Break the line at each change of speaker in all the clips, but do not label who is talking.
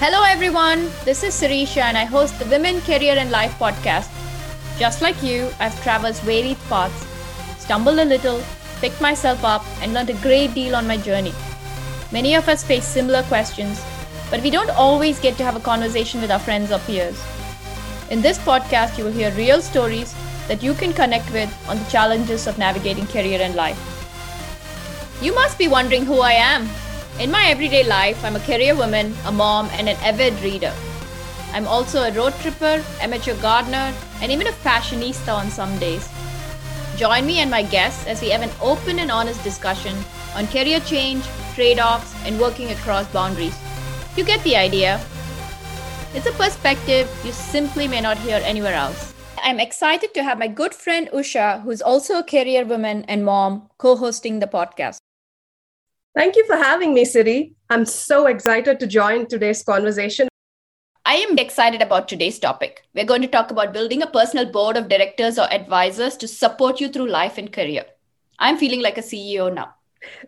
Hello, everyone. This is Sirisha, and I host the Women, Career, and Life podcast. Just like you, I've traversed varied paths, stumbled a little, picked myself up, and learned a great deal on my journey. Many of us face similar questions, but we don't always get to have a conversation with our friends or peers. In this podcast, you will hear real stories that you can connect with on the challenges of navigating career and life. You must be wondering who I am. In my everyday life, I'm a career woman, a mom, and an avid reader. I'm also a road tripper, amateur gardener, and even a fashionista on some days. Join me and my guests as we have an open and honest discussion on career change, trade offs, and working across boundaries. You get the idea. It's a perspective you simply may not hear anywhere else. I'm excited to have my good friend Usha, who's also a career woman and mom, co hosting the podcast.
Thank you for having me, Siri. I'm so excited to join today's conversation.
I am excited about today's topic. We're going to talk about building a personal board of directors or advisors to support you through life and career. I'm feeling like a CEO now.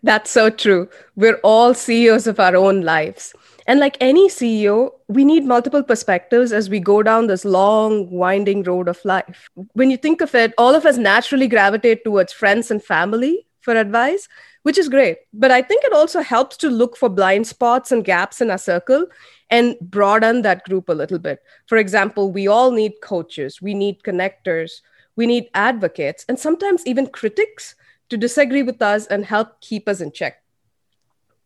That's so true. We're all CEOs of our own lives. And like any CEO, we need multiple perspectives as we go down this long, winding road of life. When you think of it, all of us naturally gravitate towards friends and family for advice, which is great. But I think it also helps to look for blind spots and gaps in our circle and broaden that group a little bit. For example, we all need coaches, we need connectors, we need advocates, and sometimes even critics to disagree with us and help keep us in check.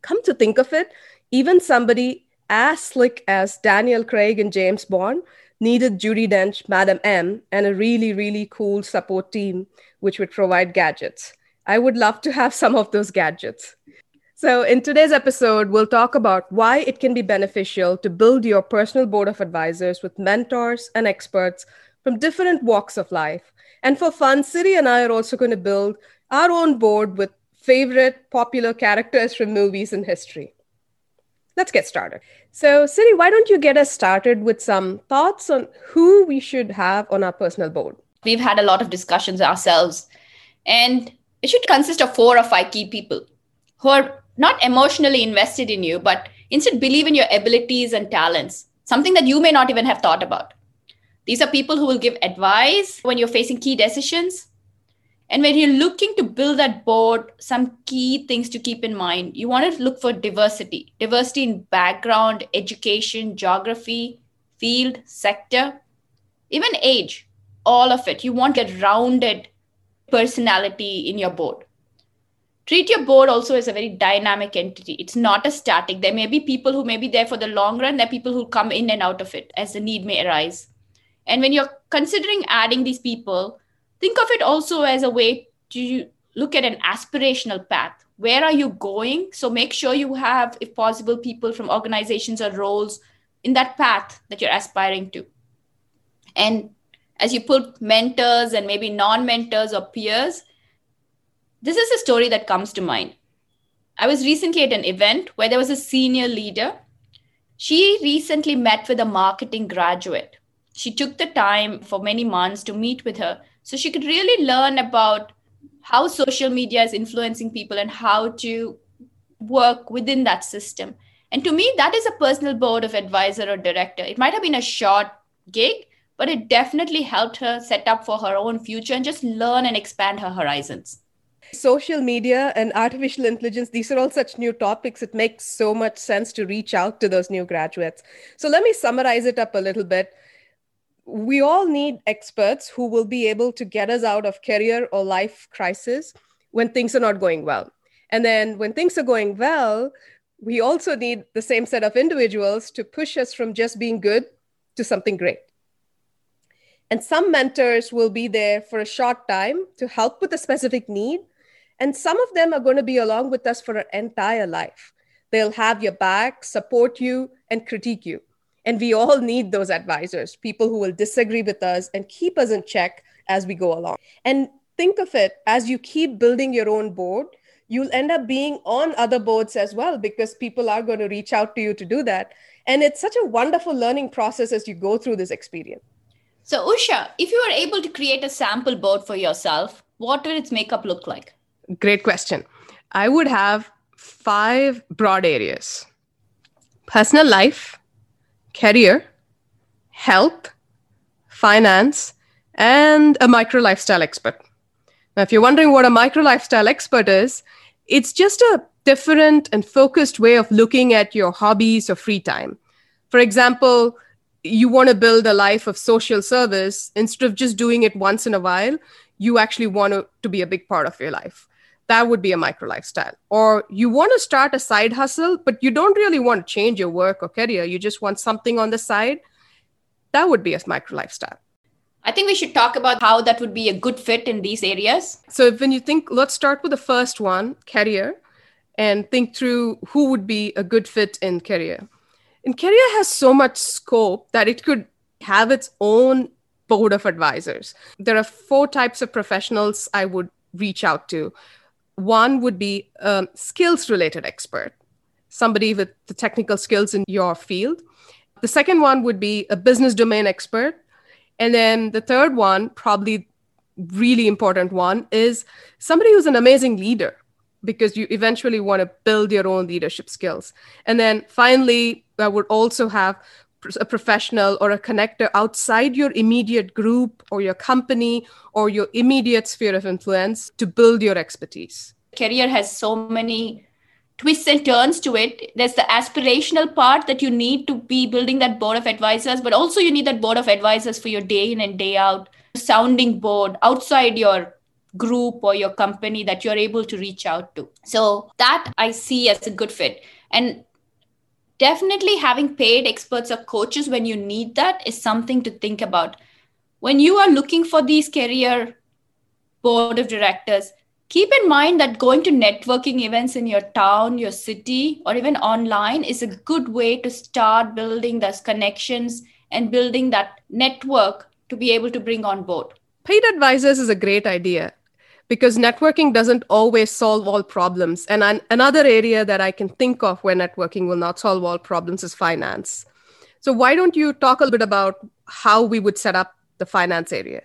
Come to think of it, even somebody as slick as Daniel Craig and James Bond needed Judi Dench, Madam M, and a really, really cool support team which would provide gadgets. I would love to have some of those gadgets. So, in today's episode, we'll talk about why it can be beneficial to build your personal board of advisors with mentors and experts from different walks of life. And for fun, Siri and I are also going to build our own board with favorite popular characters from movies and history. Let's get started. So, Siri, why don't you get us started with some thoughts on who we should have on our personal board?
We've had a lot of discussions ourselves, and it should consist of four or five key people who are not emotionally invested in you, but instead believe in your abilities and talents, something that you may not even have thought about. These are people who will give advice when you're facing key decisions. And when you're looking to build that board, some key things to keep in mind. You want to look for diversity diversity in background, education, geography, field, sector, even age, all of it. You want a rounded personality in your board. Treat your board also as a very dynamic entity. It's not a static. There may be people who may be there for the long run. There are people who come in and out of it as the need may arise. And when you're considering adding these people, think of it also as a way to look at an aspirational path. Where are you going? So make sure you have, if possible, people from organizations or roles in that path that you're aspiring to. And as you put mentors and maybe non mentors or peers, this is a story that comes to mind. I was recently at an event where there was a senior leader. She recently met with a marketing graduate. She took the time for many months to meet with her so she could really learn about how social media is influencing people and how to work within that system. And to me, that is a personal board of advisor or director. It might have been a short gig, but it definitely helped her set up for her own future and just learn and expand her horizons.
Social media and artificial intelligence, these are all such new topics. It makes so much sense to reach out to those new graduates. So let me summarize it up a little bit. We all need experts who will be able to get us out of career or life crisis when things are not going well. And then when things are going well, we also need the same set of individuals to push us from just being good to something great. And some mentors will be there for a short time to help with a specific need. And some of them are going to be along with us for our entire life. They'll have your back, support you, and critique you. And we all need those advisors, people who will disagree with us and keep us in check as we go along. And think of it as you keep building your own board, you'll end up being on other boards as well because people are going to reach out to you to do that. And it's such a wonderful learning process as you go through this experience.
So, Usha, if you were able to create a sample board for yourself, what would its makeup look like?
Great question. I would have five broad areas personal life, career, health, finance, and a micro lifestyle expert. Now, if you're wondering what a micro lifestyle expert is, it's just a different and focused way of looking at your hobbies or free time. For example, you want to build a life of social service instead of just doing it once in a while, you actually want to, to be a big part of your life. That would be a micro lifestyle. Or you want to start a side hustle, but you don't really want to change your work or career. You just want something on the side. That would be a micro lifestyle.
I think we should talk about how that would be a good fit in these areas.
So, when you think, let's start with the first one career and think through who would be a good fit in career. And career has so much scope that it could have its own board of advisors. There are four types of professionals I would reach out to. One would be a skills related expert, somebody with the technical skills in your field. The second one would be a business domain expert and then the third one, probably really important one, is somebody who's an amazing leader because you eventually want to build your own leadership skills. And then finally, I would also have a professional or a connector outside your immediate group or your company or your immediate sphere of influence to build your expertise.
Career has so many twists and turns to it. There's the aspirational part that you need to be building that board of advisors, but also you need that board of advisors for your day in and day out sounding board outside your group or your company that you're able to reach out to. So that I see as a good fit. And definitely having paid experts or coaches when you need that is something to think about. When you are looking for these career board of directors, keep in mind that going to networking events in your town, your city, or even online is a good way to start building those connections and building that network to be able to bring on board.
Paid advisors is a great idea because networking doesn't always solve all problems. And an- another area that I can think of where networking will not solve all problems is finance. So, why don't you talk a little bit about how we would set up the finance area?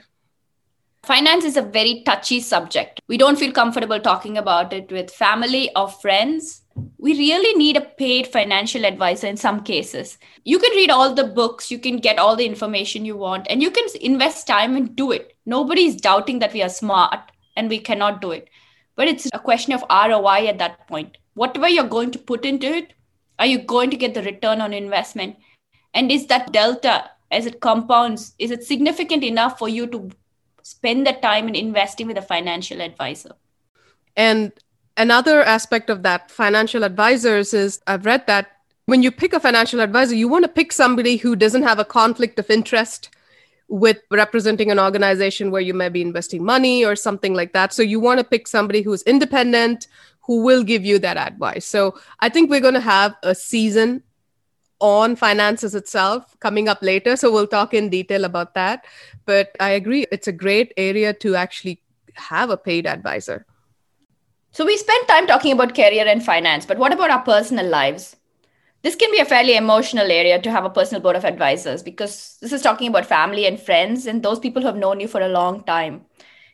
Finance is a very touchy subject. We don't feel comfortable talking about it with family or friends. We really need a paid financial advisor in some cases. You can read all the books, you can get all the information you want, and you can invest time and do it. Nobody's doubting that we are smart and we cannot do it. But it's a question of ROI at that point. Whatever you're going to put into it, are you going to get the return on investment? And is that delta as it compounds, is it significant enough for you to spend the time in investing with a financial advisor.
And another aspect of that financial advisors is I've read that when you pick a financial advisor, you want to pick somebody who doesn't have a conflict of interest with representing an organization where you may be investing money or something like that. So you want to pick somebody who's independent, who will give you that advice. So I think we're going to have a season on finances itself coming up later. So we'll talk in detail about that. But I agree, it's a great area to actually have a paid advisor.
So we spent time talking about career and finance, but what about our personal lives? This can be a fairly emotional area to have a personal board of advisors because this is talking about family and friends and those people who have known you for a long time.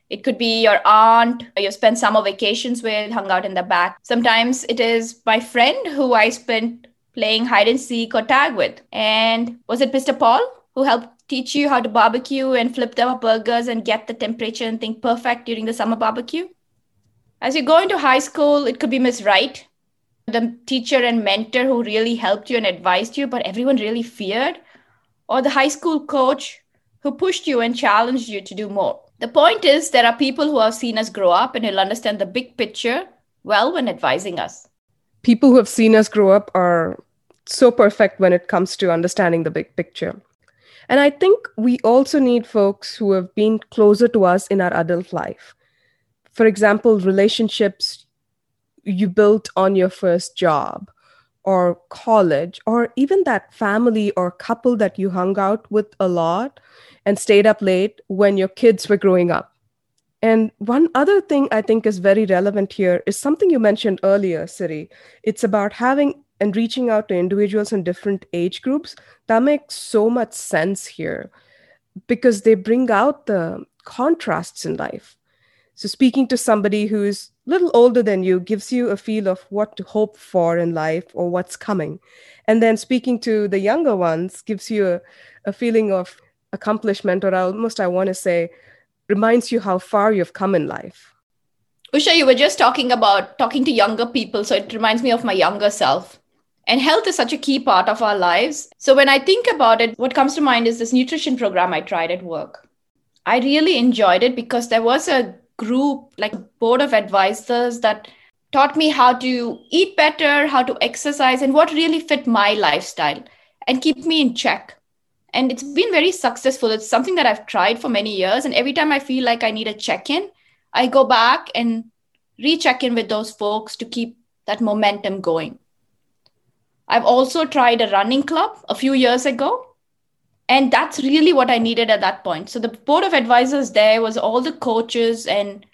It could be your aunt you spent summer vacations with, hung out in the back. Sometimes it is my friend who I spent playing hide and seek or tag with. And was it Mr. Paul who helped teach you how to barbecue and flip the burgers and get the temperature and thing perfect during the summer barbecue? As you go into high school, it could be Miss Wright, the teacher and mentor who really helped you and advised you, but everyone really feared, or the high school coach who pushed you and challenged you to do more. The point is, there are people who have seen us grow up and will understand the big picture well when advising us.
People who have seen us grow up are so perfect when it comes to understanding the big picture. And I think we also need folks who have been closer to us in our adult life. For example, relationships you built on your first job or college, or even that family or couple that you hung out with a lot and stayed up late when your kids were growing up. And one other thing I think is very relevant here is something you mentioned earlier, Siri. It's about having and reaching out to individuals in different age groups, that makes so much sense here because they bring out the contrasts in life. So, speaking to somebody who's little older than you gives you a feel of what to hope for in life or what's coming. And then speaking to the younger ones gives you a, a feeling of accomplishment, or almost, I want to say, reminds you how far you've come in life.
Usha, you were just talking about talking to younger people. So it reminds me of my younger self. And health is such a key part of our lives. So when I think about it, what comes to mind is this nutrition program I tried at work. I really enjoyed it because there was a group, like board of advisors, that taught me how to eat better, how to exercise, and what really fit my lifestyle and keep me in check. And it's been very successful. It's something that I've tried for many years. And every time I feel like I need a check in, I go back and recheck in with those folks to keep that momentum going. I've also tried a running club a few years ago and that's really what i needed at that point. So the board of advisors there was all the coaches and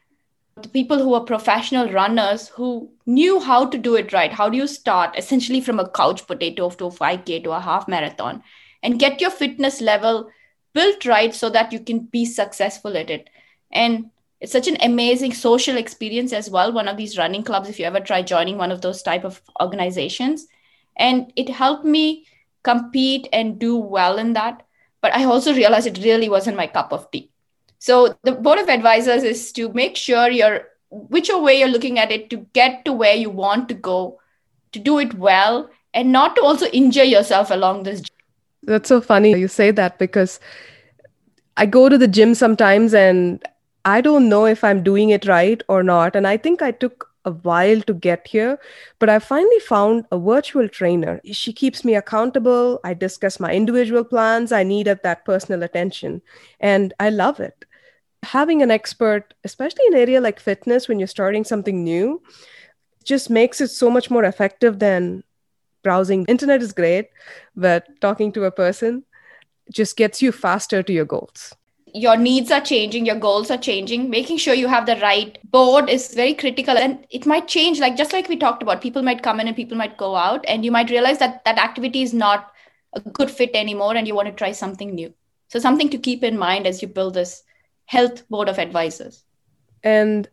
the people who were professional runners who knew how to do it right. How do you start essentially from a couch potato to a 5k to a half marathon and get your fitness level built right so that you can be successful at it. And it's such an amazing social experience as well one of these running clubs if you ever try joining one of those type of organizations. And it helped me compete and do well in that. But I also realized it really wasn't my cup of tea. So the board of advisors is to make sure you're whichever way you're looking at it to get to where you want to go, to do it well, and not to also injure yourself along this.
That's so funny you say that because I go to the gym sometimes and I don't know if I'm doing it right or not. And I think I took a while to get here, but I finally found a virtual trainer. She keeps me accountable. I discuss my individual plans. I need that personal attention, and I love it. Having an expert, especially in an area like fitness, when you're starting something new, just makes it so much more effective than browsing. Internet is great, but talking to a person just gets you faster to your goals
your needs are changing your goals are changing making sure you have the right board is very critical. And it might change like just like we talked about people might come in and people might go out and you might realize that that activity is not a good fit anymore and you want to try something new. So something to keep in mind as you build this health board of advisors.
And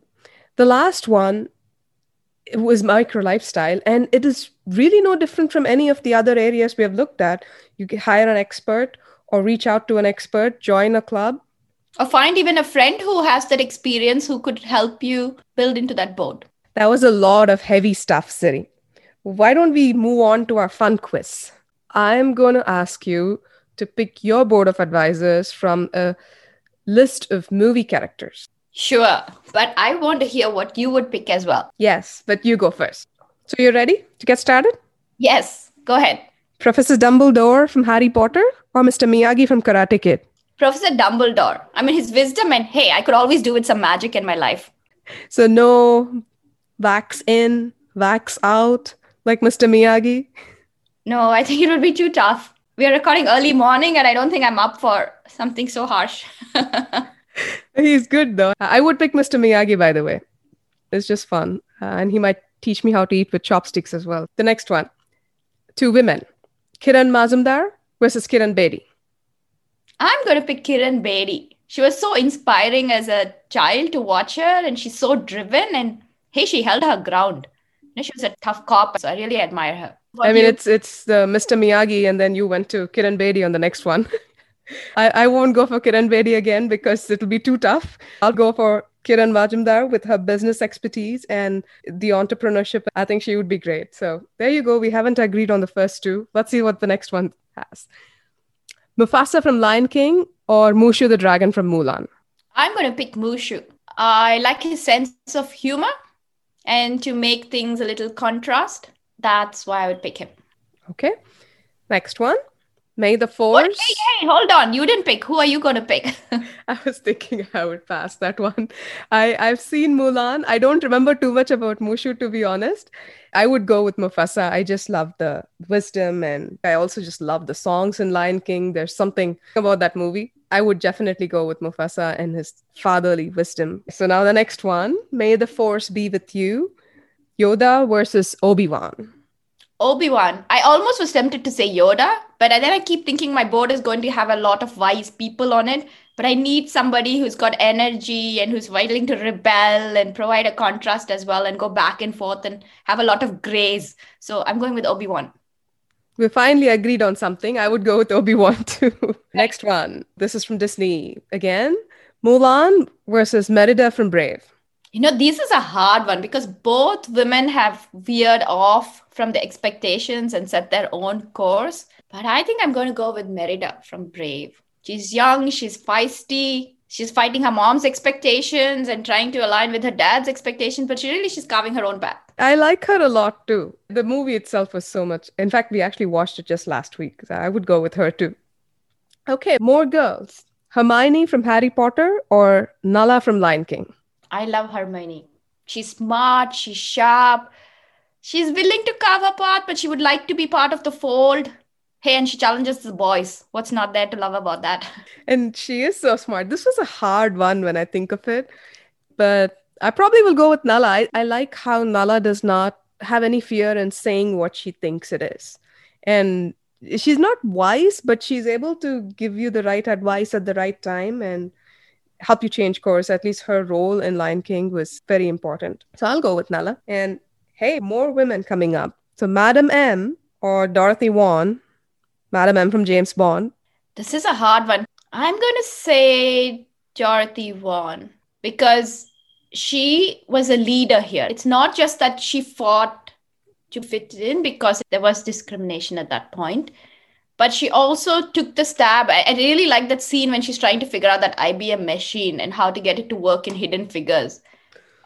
the last one was micro lifestyle. And it is really no different from any of the other areas we have looked at. You hire an expert or reach out to an expert join a club
or find even a friend who has that experience who could help you build into that board.
That was a lot of heavy stuff, Siri. Why don't we move on to our fun quiz? I'm going to ask you to pick your board of advisors from a list of movie characters.
Sure, but I want to hear what you would pick as well.
Yes, but you go first. So you're ready to get started?
Yes, go ahead.
Professor Dumbledore from Harry Potter or Mr. Miyagi from Karate Kid?
Professor Dumbledore. I mean, his wisdom and hey, I could always do with some magic in my life.
So, no wax in, wax out, like Mr. Miyagi?
No, I think it would be too tough. We are recording early morning, and I don't think I'm up for something so harsh.
He's good, though. I would pick Mr. Miyagi, by the way. It's just fun. Uh, and he might teach me how to eat with chopsticks as well. The next one two women Kiran Mazumdar versus Kiran Bedi.
I'm going to pick Kiran Bedi. She was so inspiring as a child to watch her, and she's so driven. And hey, she held her ground. You know, she was a tough cop, so I really admire her.
What I mean, you? it's it's the Mr. Miyagi, and then you went to Kiran Bedi on the next one. I, I won't go for Kiran Bedi again because it'll be too tough. I'll go for Kiran Mazumdar with her business expertise and the entrepreneurship. I think she would be great. So there you go. We haven't agreed on the first two. Let's see what the next one has. Mufasa from Lion King or Mushu the dragon from Mulan?
I'm going to pick Mushu. I like his sense of humor and to make things a little contrast. That's why I would pick him.
Okay. Next one. May the Force.
Hey, hey, hold on. You didn't pick. Who are you going to pick?
I was thinking I would pass that one. I, I've seen Mulan. I don't remember too much about Mushu, to be honest. I would go with Mufasa. I just love the wisdom and I also just love the songs in Lion King. There's something about that movie. I would definitely go with Mufasa and his fatherly wisdom. So now the next one May the Force be with you. Yoda versus Obi Wan.
Obi Wan. I almost was tempted to say Yoda, but then I keep thinking my board is going to have a lot of wise people on it. But I need somebody who's got energy and who's willing to rebel and provide a contrast as well and go back and forth and have a lot of grace. So I'm going with Obi Wan.
We finally agreed on something. I would go with Obi Wan too. Next one. This is from Disney again. Mulan versus Merida from Brave.
You know, this is a hard one because both women have veered off from the expectations and set their own course. But I think I'm going to go with Merida from Brave. She's young, she's feisty, she's fighting her mom's expectations and trying to align with her dad's expectations, but she really she's carving her own path.
I like her a lot too. The movie itself was so much. In fact, we actually watched it just last week. So I would go with her too. Okay, more girls. Hermione from Harry Potter or Nala from Lion King?
I love Hermione. She's smart, she's sharp, she's willing to carve a path, but she would like to be part of the fold. Hey, and she challenges the boys. What's not there to love about that?
And she is so smart. This was a hard one when I think of it, but I probably will go with Nala. I, I like how Nala does not have any fear in saying what she thinks it is. And she's not wise, but she's able to give you the right advice at the right time and help you change course. At least her role in Lion King was very important. So I'll go with Nala. And hey, more women coming up. So Madam M or Dorothy Vaughan, Madam M from James Bond.
This is a hard one. I'm going to say Dorothy Vaughan because she was a leader here. It's not just that she fought to fit in because there was discrimination at that point but she also took the stab. I, I really like that scene when she's trying to figure out that IBM machine and how to get it to work in Hidden Figures.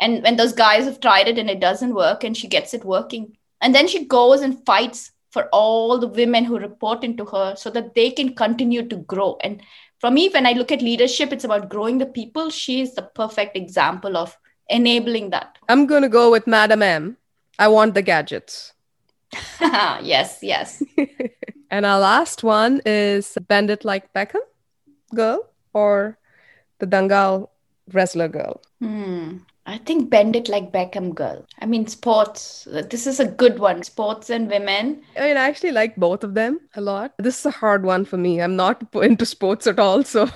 And when those guys have tried it and it doesn't work, and she gets it working. And then she goes and fights for all the women who report into her so that they can continue to grow. And for me, when I look at leadership, it's about growing the people. She is the perfect example of enabling that.
I'm going to go with Madam M. I want the gadgets.
yes, yes.
and our last one is Bend It Like Beckham girl or the Dangal wrestler girl?
Hmm. I think Bend It Like Beckham girl. I mean, sports. This is a good one. Sports and women.
I mean, I actually like both of them a lot. This is a hard one for me. I'm not into sports at all. So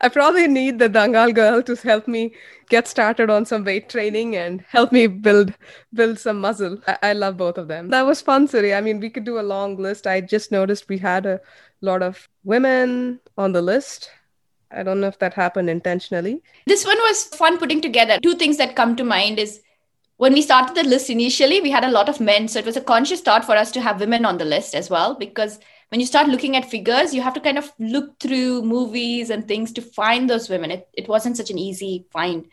I probably need the Dangal girl to help me get started on some weight training and help me build build some muscle. I, I love both of them. That was fun, Suri. I mean, we could do a long list. I just noticed we had a lot of women on the list. I don't know if that happened intentionally.
This one was fun putting together. Two things that come to mind is when we started the list initially, we had a lot of men. So it was a conscious thought for us to have women on the list as well, because when you start looking at figures, you have to kind of look through movies and things to find those women. It, it wasn't such an easy find.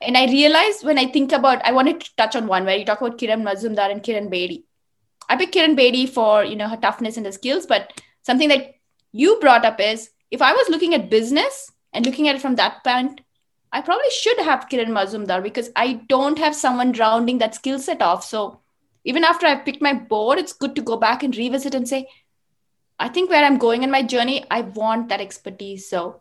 And I realized when I think about, I wanted to touch on one where you talk about Kiran Mazumdar and Kiran Bedi. I picked Kiran Bedi for, you know, her toughness and her skills, but something that you brought up is if I was looking at business and looking at it from that point, I probably should have Kiran Mazumdar because I don't have someone rounding that skill set off. So even after I've picked my board, it's good to go back and revisit and say, I think where I'm going in my journey, I want that expertise. So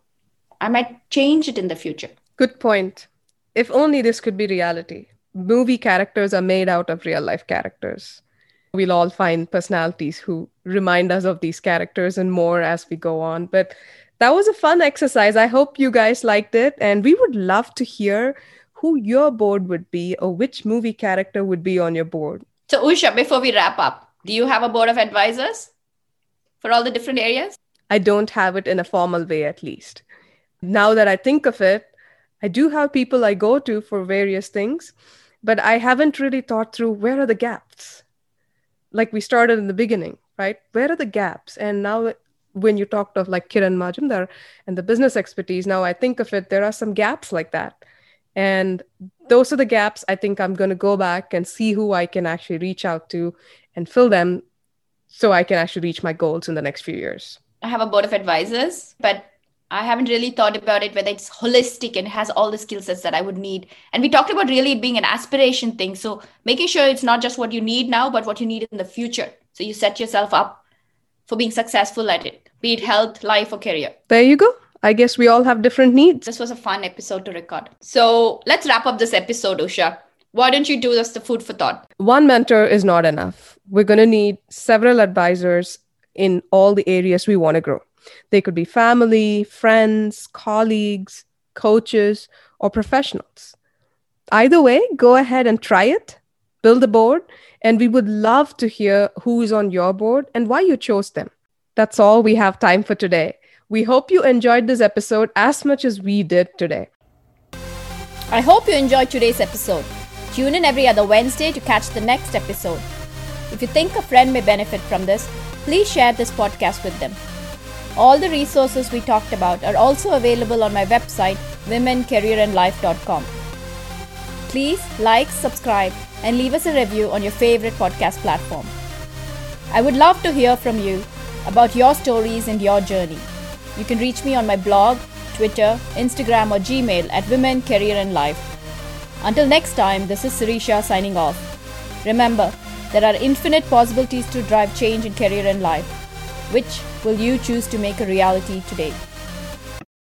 I might change it in the future.
Good point. If only this could be reality. Movie characters are made out of real life characters. We'll all find personalities who remind us of these characters and more as we go on. But that was a fun exercise. I hope you guys liked it. And we would love to hear who your board would be or which movie character would be on your board.
So, Usha, before we wrap up, do you have a board of advisors for all the different areas?
I don't have it in a formal way, at least. Now that I think of it, I do have people I go to for various things, but I haven't really thought through where are the gaps? Like we started in the beginning, right? Where are the gaps? And now when you talked of like Kiran Mazumdar and the business expertise, now I think of it, there are some gaps like that. And those are the gaps I think I'm going to go back and see who I can actually reach out to and fill them so I can actually reach my goals in the next few years.
I have a board of advisors, but I haven't really thought about it whether it's holistic and has all the skill sets that I would need. And we talked about really being an aspiration thing. So making sure it's not just what you need now, but what you need in the future. So you set yourself up for being successful at it, be it health, life, or career.
There you go. I guess we all have different needs.
This was a fun episode to record. So let's wrap up this episode, Usha. Why don't you do this the food for thought?
One mentor is not enough. We're going to need several advisors in all the areas we want to grow. They could be family, friends, colleagues, coaches, or professionals. Either way, go ahead and try it, build a board, and we would love to hear who is on your board and why you chose them. That's all we have time for today. We hope you enjoyed this episode as much as we did today.
I hope you enjoyed today's episode. Tune in every other Wednesday to catch the next episode. If you think a friend may benefit from this, please share this podcast with them. All the resources we talked about are also available on my website, womencareerandlife.com. Please like, subscribe, and leave us a review on your favorite podcast platform. I would love to hear from you about your stories and your journey. You can reach me on my blog, Twitter, Instagram, or Gmail at Women, Career, and Life. Until next time, this is Sirisha signing off. Remember, there are infinite possibilities to drive change in career and life. Which will you choose to make a reality today?